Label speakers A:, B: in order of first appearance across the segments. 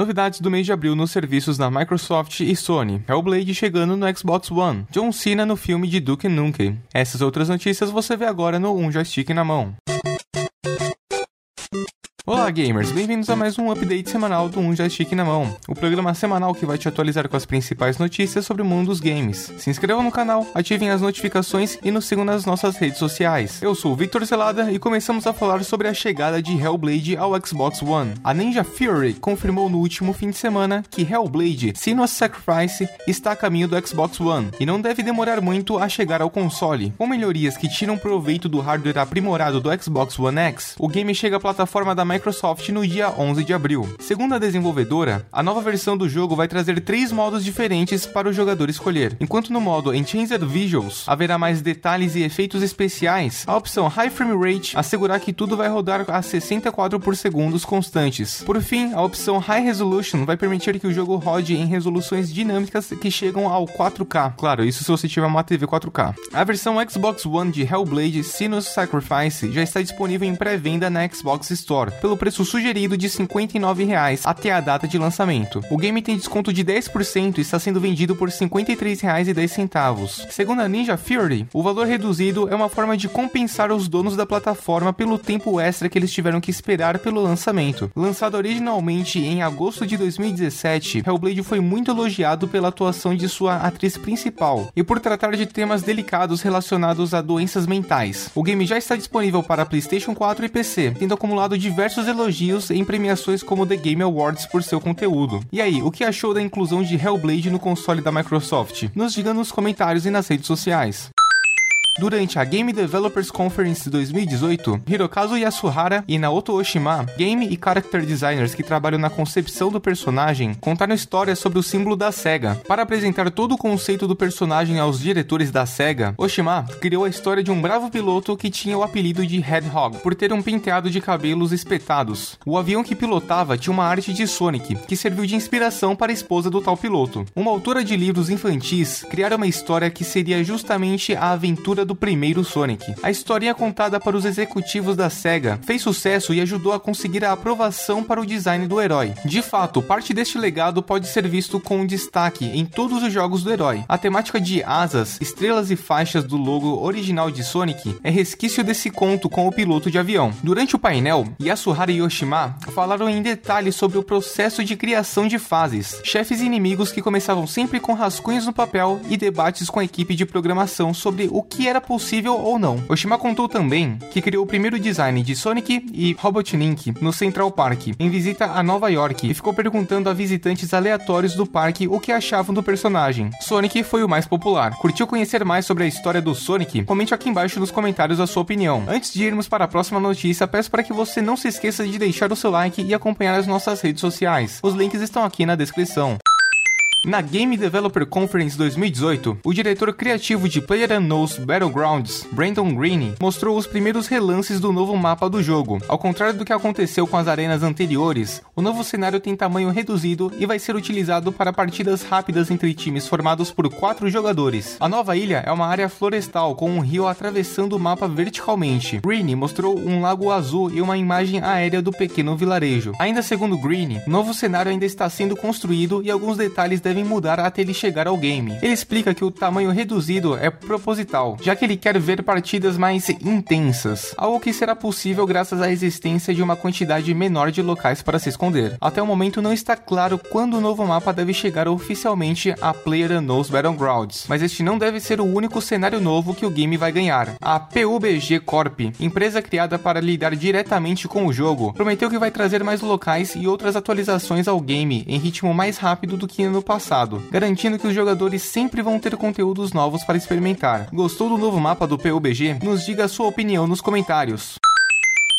A: Novidades do mês de abril nos serviços da Microsoft e Sony. Hellblade chegando no Xbox One. John Cena no filme de Duke Nukem. Essas outras notícias você vê agora no Um Joystick na Mão. Olá gamers, bem-vindos a mais um update semanal do Um Joystick na Mão, o programa semanal que vai te atualizar com as principais notícias sobre o mundo dos games. Se inscrevam no canal, ativem as notificações e nos sigam nas nossas redes sociais. Eu sou o Victor Zelada e começamos a falar sobre a chegada de Hellblade ao Xbox One. A Ninja Fury confirmou no último fim de semana que Hellblade Senua's Sacrifice está a caminho do Xbox One e não deve demorar muito a chegar ao console. Com melhorias que tiram proveito do hardware aprimorado do Xbox One X, o game chega à plataforma da Microsoft Microsoft no dia 11 de abril. Segundo a desenvolvedora, a nova versão do jogo vai trazer três modos diferentes para o jogador escolher. Enquanto no modo Enhanced Visuals haverá mais detalhes e efeitos especiais, a opção High Frame Rate assegurar que tudo vai rodar a 60 quadros por segundo constantes. Por fim, a opção High Resolution vai permitir que o jogo rode em resoluções dinâmicas que chegam ao 4K. Claro, isso se você tiver uma TV 4K. A versão Xbox One de Hellblade Senua's Sacrifice já está disponível em pré-venda na Xbox Store pelo preço sugerido de R$ 59,00 até a data de lançamento. O game tem desconto de 10% e está sendo vendido por R$ 53,10. Segundo a Ninja Fury, o valor reduzido é uma forma de compensar os donos da plataforma pelo tempo extra que eles tiveram que esperar pelo lançamento. Lançado originalmente em agosto de 2017, Hellblade foi muito elogiado pela atuação de sua atriz principal e por tratar de temas delicados relacionados a doenças mentais. O game já está disponível para PlayStation 4 e PC, tendo acumulado diversos elogios em premiações como The Game Awards por seu conteúdo. E aí, o que achou da inclusão de Hellblade no console da Microsoft? Nos diga nos comentários e nas redes sociais. Durante a Game Developers Conference 2018, Hirokazu Yasuhara e Naoto Oshima, game e character designers que trabalham na concepção do personagem, contaram histórias sobre o símbolo da SEGA. Para apresentar todo o conceito do personagem aos diretores da SEGA, Oshima criou a história de um bravo piloto que tinha o apelido de Hedgehog, por ter um penteado de cabelos espetados. O avião que pilotava tinha uma arte de Sonic, que serviu de inspiração para a esposa do tal piloto. Uma autora de livros infantis criara uma história que seria justamente a aventura do primeiro Sonic. A historinha contada para os executivos da SEGA fez sucesso e ajudou a conseguir a aprovação para o design do herói. De fato, parte deste legado pode ser visto com destaque em todos os jogos do herói. A temática de asas, estrelas e faixas do logo original de Sonic é resquício desse conto com o piloto de avião. Durante o painel, Yasuhara e Yoshima falaram em detalhes sobre o processo de criação de fases, chefes e inimigos que começavam sempre com rascunhos no papel e debates com a equipe de programação sobre o que era possível ou não. Oshima contou também que criou o primeiro design de Sonic e Robotnik no Central Park, em visita a Nova York, e ficou perguntando a visitantes aleatórios do parque o que achavam do personagem. Sonic foi o mais popular. Curtiu conhecer mais sobre a história do Sonic? Comente aqui embaixo nos comentários a sua opinião. Antes de irmos para a próxima notícia, peço para que você não se esqueça de deixar o seu like e acompanhar as nossas redes sociais. Os links estão aqui na descrição. Na Game Developer Conference 2018, o diretor criativo de PlayerUnknown's Battlegrounds, Brandon Greene, mostrou os primeiros relances do novo mapa do jogo. Ao contrário do que aconteceu com as arenas anteriores, o novo cenário tem tamanho reduzido e vai ser utilizado para partidas rápidas entre times formados por quatro jogadores. A nova ilha é uma área florestal com um rio atravessando o mapa verticalmente. Greene mostrou um lago azul e uma imagem aérea do pequeno vilarejo. Ainda segundo Greene, o novo cenário ainda está sendo construído e alguns detalhes devem mudar até ele chegar ao game. Ele explica que o tamanho reduzido é proposital, já que ele quer ver partidas mais intensas, algo que será possível graças à existência de uma quantidade menor de locais para se esconder. Até o momento não está claro quando o novo mapa deve chegar oficialmente a PlayerUnknown's Battlegrounds, mas este não deve ser o único cenário novo que o game vai ganhar. A PUBG Corp, empresa criada para lidar diretamente com o jogo, prometeu que vai trazer mais locais e outras atualizações ao game em ritmo mais rápido do que no passado passado, garantindo que os jogadores sempre vão ter conteúdos novos para experimentar. Gostou do novo mapa do PUBG? Nos diga a sua opinião nos comentários.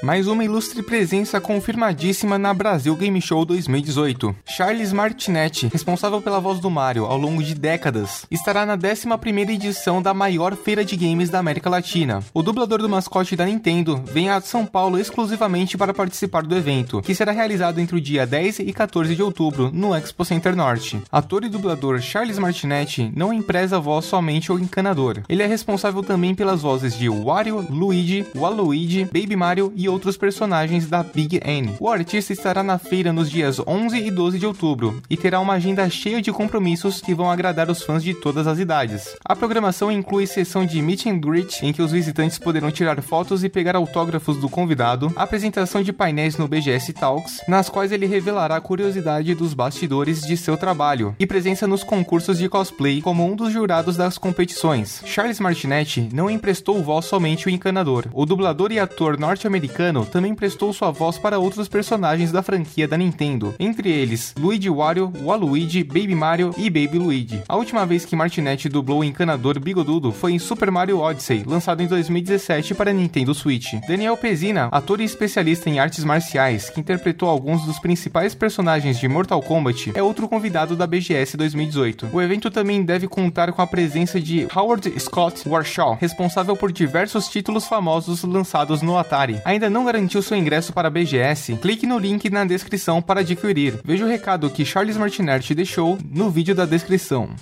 A: Mais uma ilustre presença confirmadíssima na Brasil Game Show 2018. Charles Martinetti, responsável pela voz do Mario ao longo de décadas, estará na 11ª edição da maior feira de games da América Latina. O dublador do mascote da Nintendo vem a São Paulo exclusivamente para participar do evento, que será realizado entre o dia 10 e 14 de outubro no Expo Center Norte. Ator e dublador Charles Martinetti não empresa a voz somente o encanador. Ele é responsável também pelas vozes de Wario, Luigi, Waluigi, Baby Mario e outros personagens da Big N. O artista estará na feira nos dias 11 e 12 de outubro e terá uma agenda cheia de compromissos que vão agradar os fãs de todas as idades. A programação inclui sessão de meet and greet, em que os visitantes poderão tirar fotos e pegar autógrafos do convidado, apresentação de painéis no BGS Talks, nas quais ele revelará a curiosidade dos bastidores de seu trabalho, e presença nos concursos de cosplay como um dos jurados das competições. Charles Martinetti não emprestou voz somente o encanador. O dublador e ator norte-americano também prestou sua voz para outros personagens da franquia da Nintendo, entre eles Luigi Wario, Waluigi, Baby Mario e Baby Luigi. A última vez que Martinetti dublou o encanador bigodudo foi em Super Mario Odyssey, lançado em 2017 para Nintendo Switch. Daniel Pezina, ator e especialista em artes marciais, que interpretou alguns dos principais personagens de Mortal Kombat, é outro convidado da BGS 2018. O evento também deve contar com a presença de Howard Scott Warshaw, responsável por diversos títulos famosos lançados no Atari. Ainda não garantiu seu ingresso para a BGS? Clique no link na descrição para adquirir. Veja o recado que Charles Martinetti deixou no vídeo da descrição.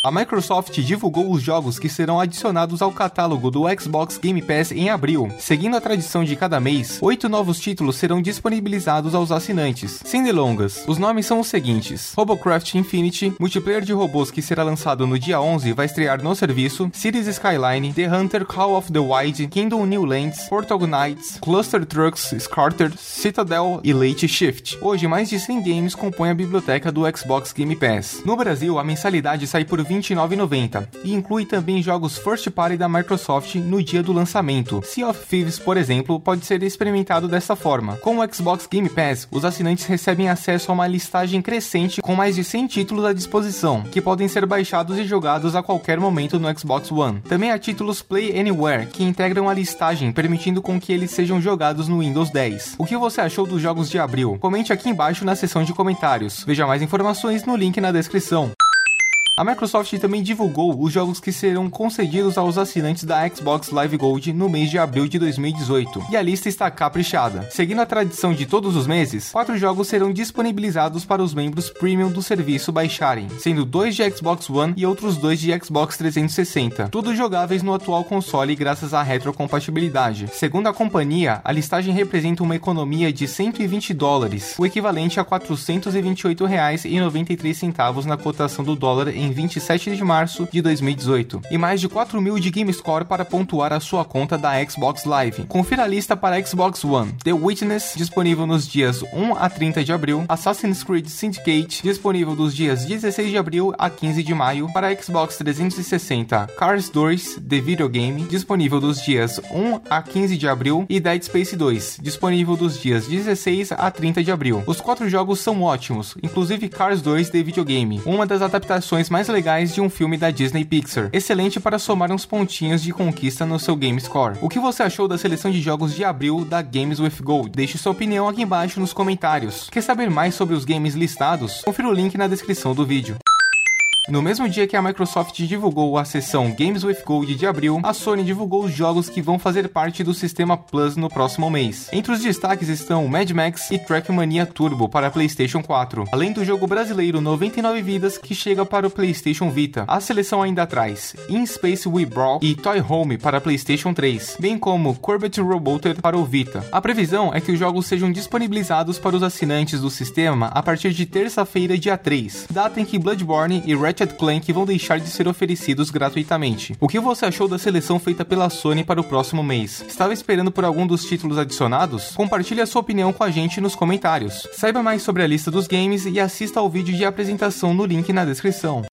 A: A Microsoft divulgou os jogos que serão adicionados ao catálogo do Xbox Game Pass em abril. Seguindo a tradição de cada mês, oito novos títulos serão disponibilizados aos assinantes. Sem delongas, os nomes são os seguintes: Robocraft Infinity, multiplayer de robôs que será lançado no dia 11 vai estrear no serviço, Cities Skyline, The Hunter Call of the Wild, Kingdom New Lands, Portal Knights, Cluster Trucks Scarter, Citadel e Late Shift. Hoje, mais de 100 games compõem a biblioteca do Xbox Game Pass. No Brasil, a mensalidade sai por 29,90 e inclui também jogos first party da Microsoft no dia do lançamento. Sea of Thieves, por exemplo, pode ser experimentado dessa forma. Com o Xbox Game Pass, os assinantes recebem acesso a uma listagem crescente com mais de 100 títulos à disposição, que podem ser baixados e jogados a qualquer momento no Xbox One. Também há títulos Play Anywhere, que integram a listagem, permitindo com que eles sejam jogados no Windows 10. O que você achou dos jogos de abril? Comente aqui embaixo na seção de comentários. Veja mais informações no link na descrição. A Microsoft também divulgou os jogos que serão concedidos aos assinantes da Xbox Live Gold no mês de abril de 2018, e a lista está caprichada. Seguindo a tradição de todos os meses, quatro jogos serão disponibilizados para os membros premium do serviço baixarem, sendo dois de Xbox One e outros dois de Xbox 360, todos jogáveis no atual console graças à retrocompatibilidade. Segundo a companhia, a listagem representa uma economia de 120 dólares, o equivalente a R$ 428,93 na cotação do dólar em em 27 de março de 2018 e mais de 4 mil de GameScore para pontuar a sua conta da Xbox Live. Confira a lista para Xbox One: The Witness, disponível nos dias 1 a 30 de abril, Assassin's Creed Syndicate, disponível dos dias 16 de abril a 15 de maio, para Xbox 360, Cars 2, The Video Game, disponível dos dias 1 a 15 de abril, e Dead Space 2, disponível dos dias 16 a 30 de abril. Os quatro jogos são ótimos, inclusive Cars 2 The Video Game, uma das adaptações mais mais legais de um filme da Disney Pixar, excelente para somar uns pontinhos de conquista no seu Game Score. O que você achou da seleção de jogos de abril da Games with Gold? Deixe sua opinião aqui embaixo nos comentários. Quer saber mais sobre os games listados? Confira o link na descrição do vídeo. No mesmo dia que a Microsoft divulgou a seção Games with Gold de abril, a Sony divulgou os jogos que vão fazer parte do sistema Plus no próximo mês. Entre os destaques estão Mad Max e Trackmania Turbo para PlayStation 4, além do jogo brasileiro 99 Vidas que chega para o PlayStation Vita. A seleção ainda traz In Space We Brawl e Toy Home para PlayStation 3, bem como Corbett Roboter para o Vita. A previsão é que os jogos sejam disponibilizados para os assinantes do sistema a partir de terça-feira, dia 3, data em que Bloodborne e Red Ratchet Clank vão deixar de ser oferecidos gratuitamente. O que você achou da seleção feita pela Sony para o próximo mês? Estava esperando por algum dos títulos adicionados? Compartilhe a sua opinião com a gente nos comentários. Saiba mais sobre a lista dos games e assista ao vídeo de apresentação no link na descrição.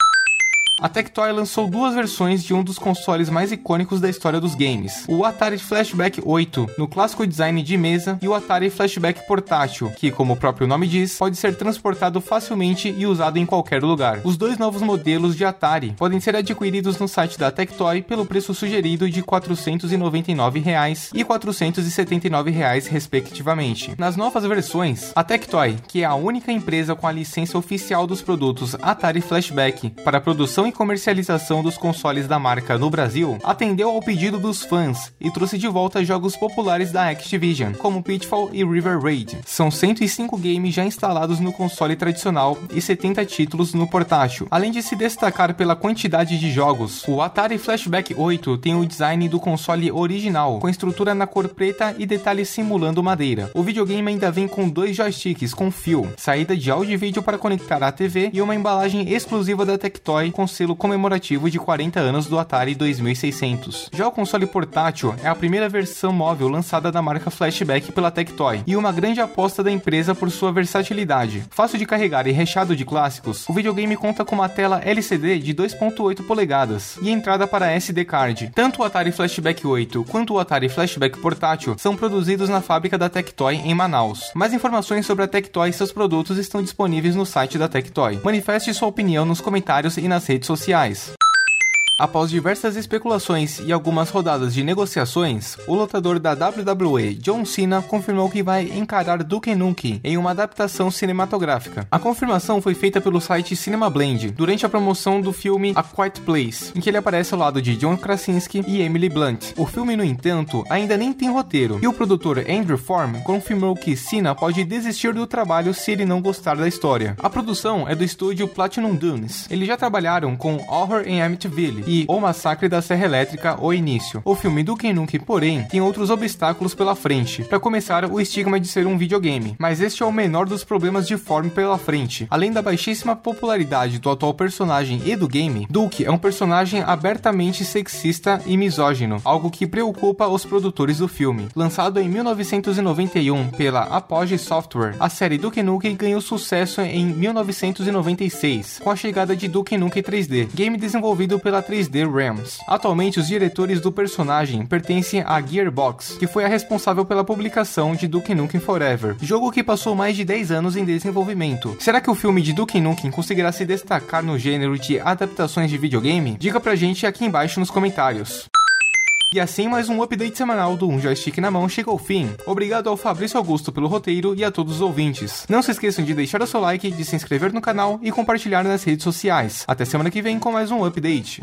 A: A Tectoy lançou duas versões de um dos consoles mais icônicos da história dos games, o Atari Flashback 8, no clássico design de mesa, e o Atari Flashback portátil, que, como o próprio nome diz, pode ser transportado facilmente e usado em qualquer lugar. Os dois novos modelos de Atari podem ser adquiridos no site da Tectoy pelo preço sugerido de 499 reais e 479 reais, respectivamente. Nas novas versões, a Tectoy, que é a única empresa com a licença oficial dos produtos Atari Flashback para produção produção e comercialização dos consoles da marca no Brasil, atendeu ao pedido dos fãs e trouxe de volta jogos populares da Activision, como Pitfall e River Raid. São 105 games já instalados no console tradicional e 70 títulos no portátil. Além de se destacar pela quantidade de jogos, o Atari Flashback 8 tem o design do console original, com estrutura na cor preta e detalhes simulando madeira. O videogame ainda vem com dois joysticks com fio, saída de áudio e vídeo para conectar à TV e uma embalagem exclusiva da Tectoy com selo comemorativo de 40 anos do Atari 2600. Já o console portátil é a primeira versão móvel lançada da marca Flashback pela Tectoy e uma grande aposta da empresa por sua versatilidade. Fácil de carregar e recheado de clássicos, o videogame conta com uma tela LCD de 2.8 polegadas e entrada para SD card. Tanto o Atari Flashback 8 quanto o Atari Flashback portátil são produzidos na fábrica da Tectoy em Manaus. Mais informações sobre a Tectoy e seus produtos estão disponíveis no site da Tectoy. Manifeste sua opinião nos comentários e nas redes sociais. Após diversas especulações e algumas rodadas de negociações, o lutador da WWE, John Cena, confirmou que vai encarar Duke Nukem em uma adaptação cinematográfica. A confirmação foi feita pelo site Cinema Blend durante a promoção do filme A Quiet Place, em que ele aparece ao lado de John Krasinski e Emily Blunt. O filme, no entanto, ainda nem tem roteiro, e o produtor Andrew Form confirmou que Cena pode desistir do trabalho se ele não gostar da história. A produção é do estúdio Platinum Dunes. Eles já trabalharam com Horror em Amityville, e O Massacre da Serra Elétrica, O Início. O filme do Nukem, porém, tem outros obstáculos pela frente. Para começar, o estigma de ser um videogame, mas este é o menor dos problemas de forma pela frente. Além da baixíssima popularidade do atual personagem e do game, Duke é um personagem abertamente sexista e misógino, algo que preocupa os produtores do filme. Lançado em 1991 pela Apogee Software, a série Duke Nukem ganhou sucesso em 1996, com a chegada de Duke Nukem 3D, game desenvolvido pela 3 3D Realms. Atualmente, os diretores do personagem pertencem à Gearbox, que foi a responsável pela publicação de Duke Nukem Forever, jogo que passou mais de 10 anos em desenvolvimento. Será que o filme de Duke Nukem conseguirá se destacar no gênero de adaptações de videogame? Diga pra gente aqui embaixo nos comentários. E assim mais um update semanal do Um Joystick na Mão chega ao fim. Obrigado ao Fabrício Augusto pelo roteiro e a todos os ouvintes. Não se esqueçam de deixar o seu like, de se inscrever no canal e compartilhar nas redes sociais. Até semana que vem com mais um update.